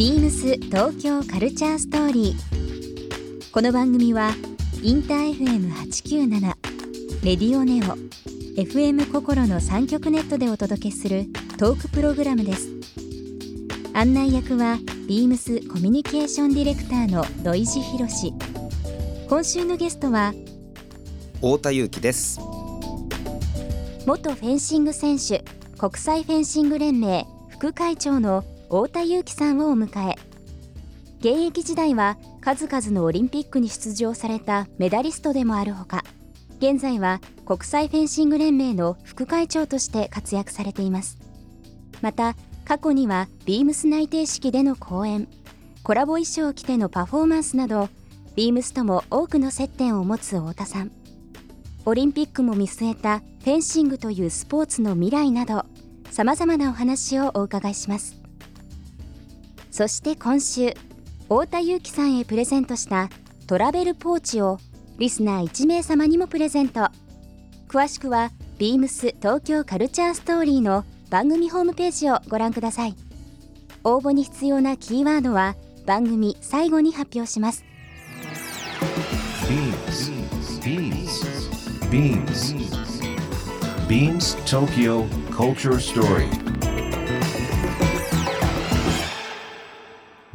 ビームス東京カルチャーストーリー。この番組はインター FM897 レディオネオ FM 心の三極ネットでお届けするトークプログラムです。案内役はビームスコミュニケーションディレクターの土井博志。今週のゲストは太田裕樹です元フェンシング選手国際フェンシング連盟副会長の太田裕樹さんをお迎え現役時代は数々のオリンピックに出場されたメダリストでもあるほか現在は国際フェンシング連盟の副会長として活躍されています。また過去にはビームス内定式での講演コラボ衣装を着てのパフォーマンスなどビームスとも多くの接点を持つ太田さん。オリンピックも見据えたフェンシングというスポーツの未来などさまざまなお話をお伺いします。そして今週太田裕樹さんへプレゼントしたトラベルポーチをリスナー1名様にもプレゼント詳しくはビームス東京カルチャーストーリーの番組ホームページをご覧ください応募に必要なキーワードは番組最後に発表します Beams. Beams. Beams Tokyo Culture Story.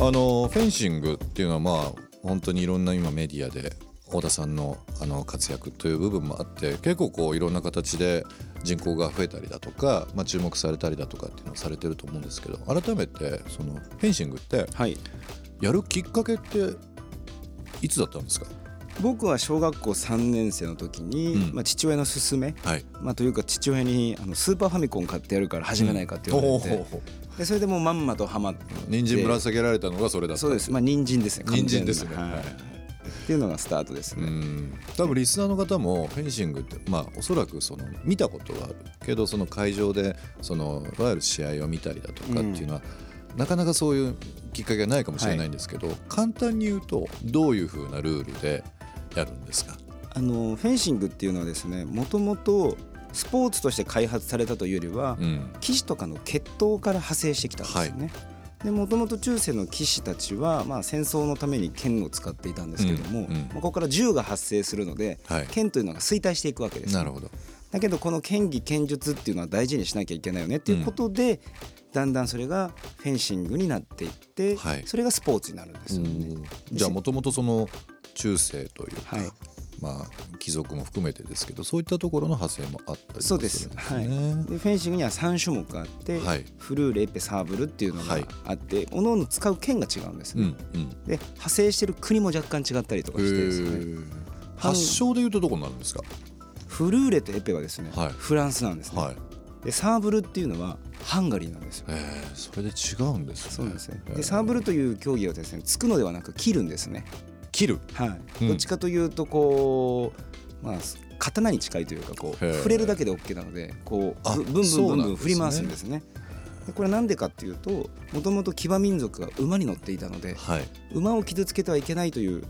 あのフェンシングっていうのはまあ本当にいろんな今メディアで太田さんのあの活躍という部分もあって結構こういろんな形で人口が増えたりだとか、まあ、注目されたりだとかっていうのをされてると思うんですけど改めてそのフェンシングってはい。やるきっかけっていつだったんですか？僕は小学校3年生の時に、うん。まあ、父親の勧め、はい。まあ、というか父親にあのスーパーファミコン買ってやるから始めないかって言われて、ほうほうほうでそれでもうまんまとハマって。人参ぶら下げられたのがそれだったそうです。まあ人参ですね。人参ですね。はい。っていうのがスタートですうね、ん。多分リスナーの方もフェンシングってまあおそらくその見たことはあるけどその会場でそのいわゆる試合を見たりだとかっていうのは、なかなかそういうきっかけがないかもしれないんですけど、簡単に言うとどういうふうなルールでやるんですか？あのフェンシングっていうのはですねもともとスポーツとして開発されたというよりは、うん。騎士とかの血統から派生してきたんですよね。でもともと中世の騎士たちは、まあ、戦争のために剣を使っていたんですけども、うんうんまあ、ここから銃が発生するので、はい。剣というのが衰退していくわけです。よなるほど。だけどこの剣技剣術っていうのは大事にしなきゃいけないよねっていうことで、だんだんそれがフェンシングになっていって、はい。それがスポーツになるんですよね。じゃあもともとその中世というか、はいまあ貴族も含めてですけどそういったところの派生もあったりもそうですするんです。はい、ね。でフェンシングには3種目あって、はい。フルーレエペサーブルっていうのがはい。あって、各々使う剣が違うんですね。うんうん。で派生してる国も若干違ったりとかしてですね。発祥でいうとどこになるんですか？フルーレとエペはですね、はい。フランスなんですね、はい。でサーブルっていうのはハンガリーなんですよ。えー、それで違うんですね。そうなんですねえー。でサーブルという競技はですね突くのではなく切るんですね切る。はい、うん。どっちかというとこうまあ刀に近いというかこう触れるだけで OK なのでこあうぶブンブンブンブン振り回すんですね。でこれなんでかっていうともともと騎馬民族が馬に乗っていたのではい。馬を傷つけてはいけないという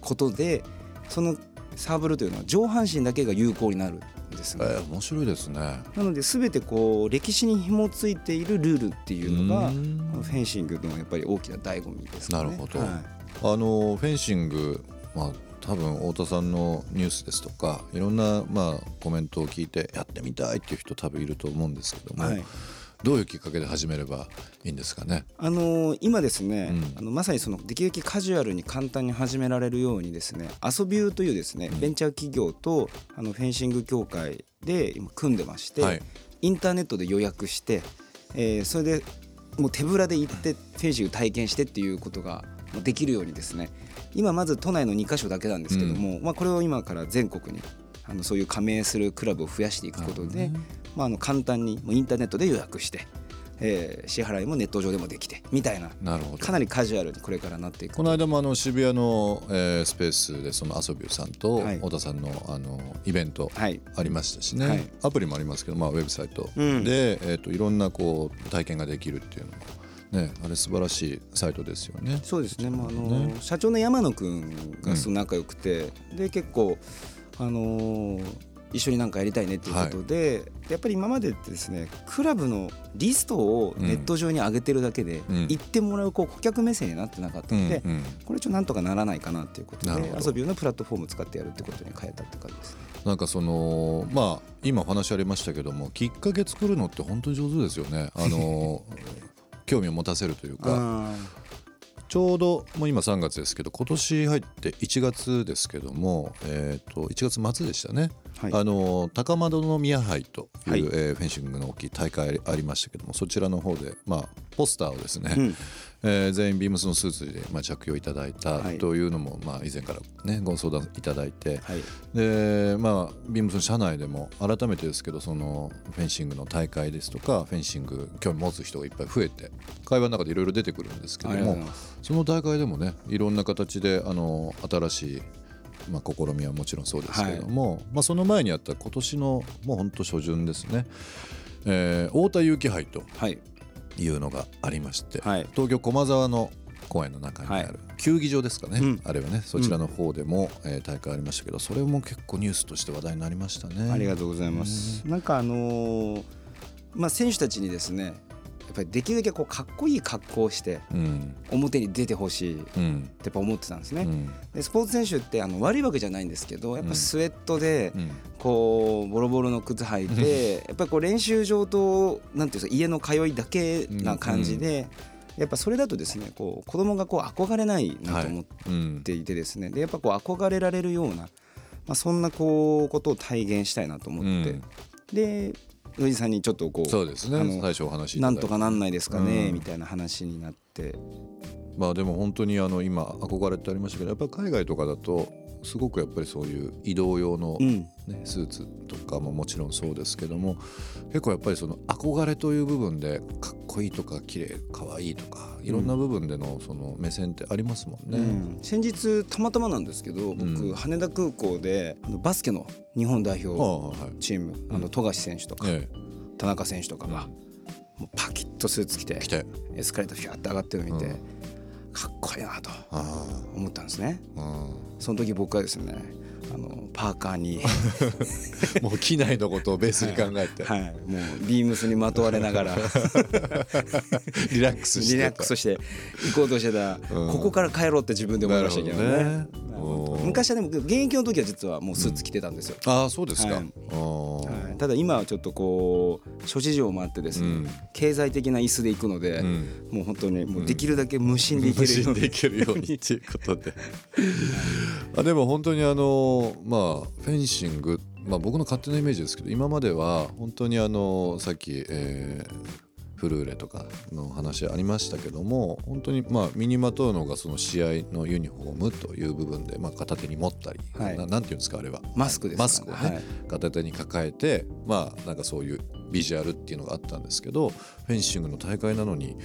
ことでそのサーブルというのは上半身だけが有効になるんですね、えー、面白いですね。なので全てこう歴史に紐ついているルールっていうのがフェンシングのやっぱり大きな醍醐味ですかね。なるほど。はいあのフェンシング、まあ、多分太田さんのニュースですとかいろんな、まあ、コメントを聞いてやってみたいっていう人多分いると思うんですけども、はい。どういうきっかけで始めればいいんですかね？あのー今ですね、うん。あのまさにそのできるだけカジュアルに簡単に始められるようにですね遊びゅうというですね、うん。ベンチャー企業とあのフェンシング協会で今組んでまして、はい。インターネットで予約して、えーそれでもう手ぶらで行ってフェンシング体験してっていうことがまあできるようにですね今まず都内の2カ所だけなんですけども、まあ、これを今から全国にあのそういう加盟するクラブを増やしていくことで、まあ、あの簡単にインターネットで予約して、えー支払いもネット上でもできてみたいななるほど。かなりカジュアルにこれからなっていく。この間もあの渋谷の、えースペースでその遊びさんとはい。太田さんのあのイベントはい。ありましたしね、はい。アプリもありますけど、まあ、ウェブサイトうん。で、えー、といろんなこう体験ができるっていうのも、ね、あれ素晴らしいサイトですよね。そうですね、まああのね。社長の山野君がすごい仲良くて、で結構、あのー一緒になんかやりたいねっていうことで、やっぱり今までですねクラブのリストをネット上に上げてるだけで、うん。行ってもらうこう顧客目線になってなかったので、うんうん。これちょっとなんとかならないかなっていうことで遊びのプラットフォームを使ってやるってことに変えたって感じですね。なんかそのまあ今お話ありましたけどもきっかけ作るのって本当に上手ですよね。あの 興味を持たせるというかあちょうどもう今3月ですけど今年入って1月ですけども、えー、と1月末でしたね、はい。あの高円宮杯という、はい。えーフェンシングの大きい大会ありましたけどもそちらの方で、まあ、ポスターをですね、うん。えー全員ビームスのスーツで、まあ、着用いただいたはい。というのも、まあ、以前から、ね、ご相談いただいて、はい。でまあビームスの社内でも改めてですけどそのフェンシングの大会ですとかフェンシング興味持つ人がいっぱい増えて会話の中でいろいろ出てくるんですけどもその大会でもねいろんな形であの新しい、まあ、試みはもちろんそうですけれども、まあ、その前にあった今年のもう本当初旬ですね、えー太田祐樹杯とはい。いうのがありまして、はい。東京駒沢の公園の中にある球技場ですかね、うん。あれはねそちらの方でも、えー大会ありましたけどそれも結構ニュースとして話題になりましたね。ありがとうございます。なんかあのーまあ選手たちにですね、やっぱりできるだけこうかっこいい格好をしてうん。表に出てほしいってうんやっぱ思ってたんですね。うん。でスポーツ選手ってあの悪いわけじゃないんですけど、やっぱスウェットでうん。こうボロボロの靴履いて、やっぱりこう練習場となんていうか家の通いだけな感じで。やっぱそれだとですねこう子供がこう憧れないなと思っうんていてですね。でやっぱこう憧れられるような、まあ、そんなこうことを体現したいなと思って、うん。で野地さんにちょっとこうそうですね。最初お話なんとかなんないですかね、うん。みたいな話になって。まあでも本当にあの今憧れってありましたけどやっぱり海外とかだとすごくやっぱりそういう移動用の、うん。ね、スーツとかももちろんそうですけども結構やっぱりその憧れという部分でかっこいいとか綺麗可愛いとかいろんな部分でのその目線ってありますもんね。うん。先日たまたまなんですけど僕、うん。羽田空港であのバスケの日本代表チーム、あの富樫選手とか、え田中選手とかが、パキッとスーツ着てエスカレーターフィャーって上がってるのを見て、うんかっこいいなとあ思ったんですね。あ、その時僕はですねあのパーカーに、うん、もう機内のことをベースに考えて、はい、もうビームスにまとわれながら。リラックスしてリラックスして行こうとしてた、うん。ここから帰ろうって自分で思いましたけどね。ね。昔はでも現役の時は実はもうスーツ着てたんですよ、ああそうですか、はいただ今はちょっとこう諸事情もあってですね、うん。経済的な椅子で行くので、うん。もう本当にもうできるだけ無心で行けるように、無心でいけるようにっていうことで。あでも本当にあのまあフェンシング、まあ、僕の勝手なイメージですけど今までは本当にあのさっき、えーフルーレとかの話ありましたけども本当にまあ身にまとうのがその試合のユニフォームという部分で、まあ、片手に持ったり、はい。ななんていうんですかあれは。マスクですかマスクをね、はい。片手に抱えてまあなんかそういうビジュアルっていうのがあったんですけどフェンシングの大会なのに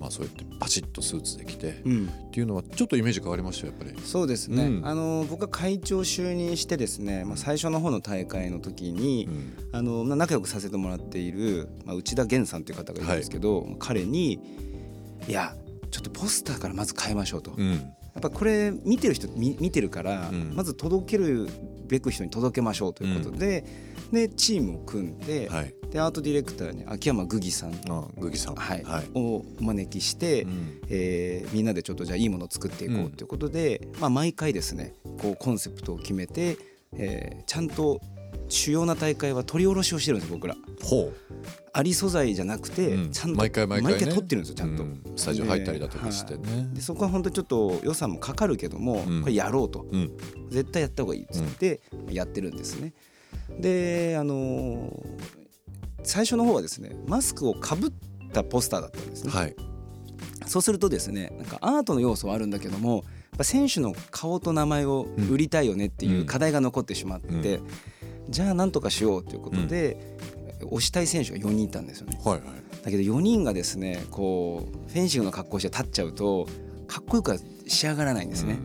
まあそうやってパチッとスーツで着て、うん、っていうのはちょっとイメージ変わりましたよやっぱり。そうですね、うん。あの僕が会長就任してですね、まあ、最初の方の大会の時に、うん。あのまあ仲良くさせてもらっている、まあ、内田源さんという方がいるんですけど、彼に「いやちょっとポスターからまず変えましょう」と。うん。やっぱこれ見てる人見見てるから、うん。まず届けるべく人に届けましょうということで、でチームを組んで,、はい。でアートディレクターに秋山グギさん、あグギさん。はい。はい。をお招きして、うん。えーみんなでちょっとじゃあいいものを作っていこうということで、まあ、毎回ですねこうコンセプトを決めて、えーちゃんと主要な大会は取り下ろしをしてるんです僕ら。ほあり素材じゃなくて、うん。ちゃんと毎回毎回ね。撮ってるんですよちゃんと。うん。スタジオ入ったりだとかしてね。でそこは本当にちょっと予算もかかるけども、うん。これやろうと、うん。絶対やった方がいいっつってやってるんですね。であのー最初の方はですねマスクをかぶったポスターだったんですね。はい。そうするとですねなんかアートの要素はあるんだけども選手の顔と名前を売りたいよねっていう課題が残ってしまって、うん。じゃあなんとかしようということで、推したい選手が4人いたんですよね。はいはい。だけど4人がですねこうフェンシングの格好して立っちゃうとかっこよくは仕上がらないんですね。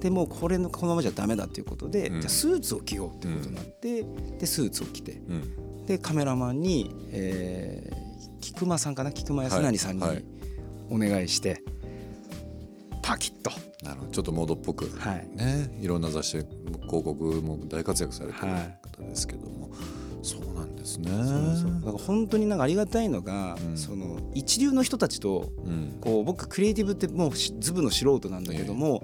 でもうこれのこのままじゃダメだということで、うん。じゃあスーツを着ようっていうことになって、でスーツを着てうん。でカメラマンに、えー菊間さんかな？菊間康成さんにはいはい。お願いして、パキッと、なるほど。ちょっとモードっぽく。はい。ね。いろんな雑誌広告も大活躍されてるはい方ですけども、そうなんですね。そうだから本当になんかありがたいのが、うん。その一流の人たちとうん。こう僕クリエイティブってもうしズブの素人なんだけども、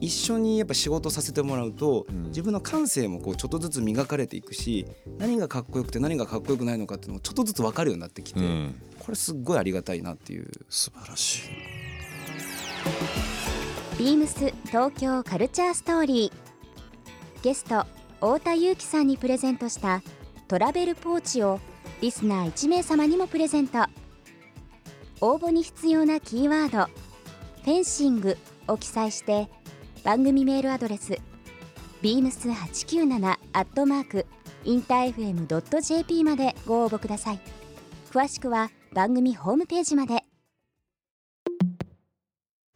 一緒にやっぱ仕事させてもらうと、うん。自分の感性もこうちょっとずつ磨かれていくし何がかっこよくて何がかっこよくないのかっていうのもちょっとずつ分かるようになってきて、うん。これすっごいありがたいなっていう。素晴らしい。ビームス東京カルチャーストーリー。ゲスト太田裕樹さんにプレゼントしたトラベルポーチをリスナー1名様にもプレゼント。応募に必要なキーワード「フェンシング」を記載して番組メールアドレス beams897 アットマークインター FM.jp までご応募ください。詳しくは番組ホームページまで。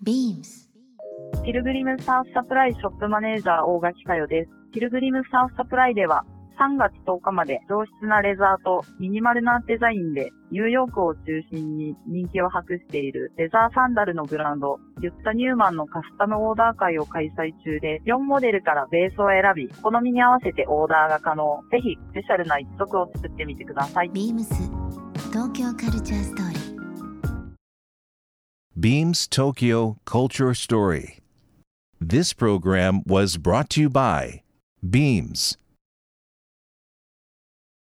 BEAMS ピルグリムサーフサプライショップマネージャー大垣佳代です。ピルグリムサーフサプライでは3月10日まで上質なレザーとミニマルなデザインでニューヨークを中心に人気を博しているレザーサンダルのブランド、ユッタ・ニューマンのカスタムオーダー会を開催中で4モデルからベースを選び、好みに合わせてオーダーが可能。ぜひスペシャルな一足を作ってみてください。BEAMS 東京カルチャーストーリー Beams Tokyo Culture Story. This program was brought to you by Beams.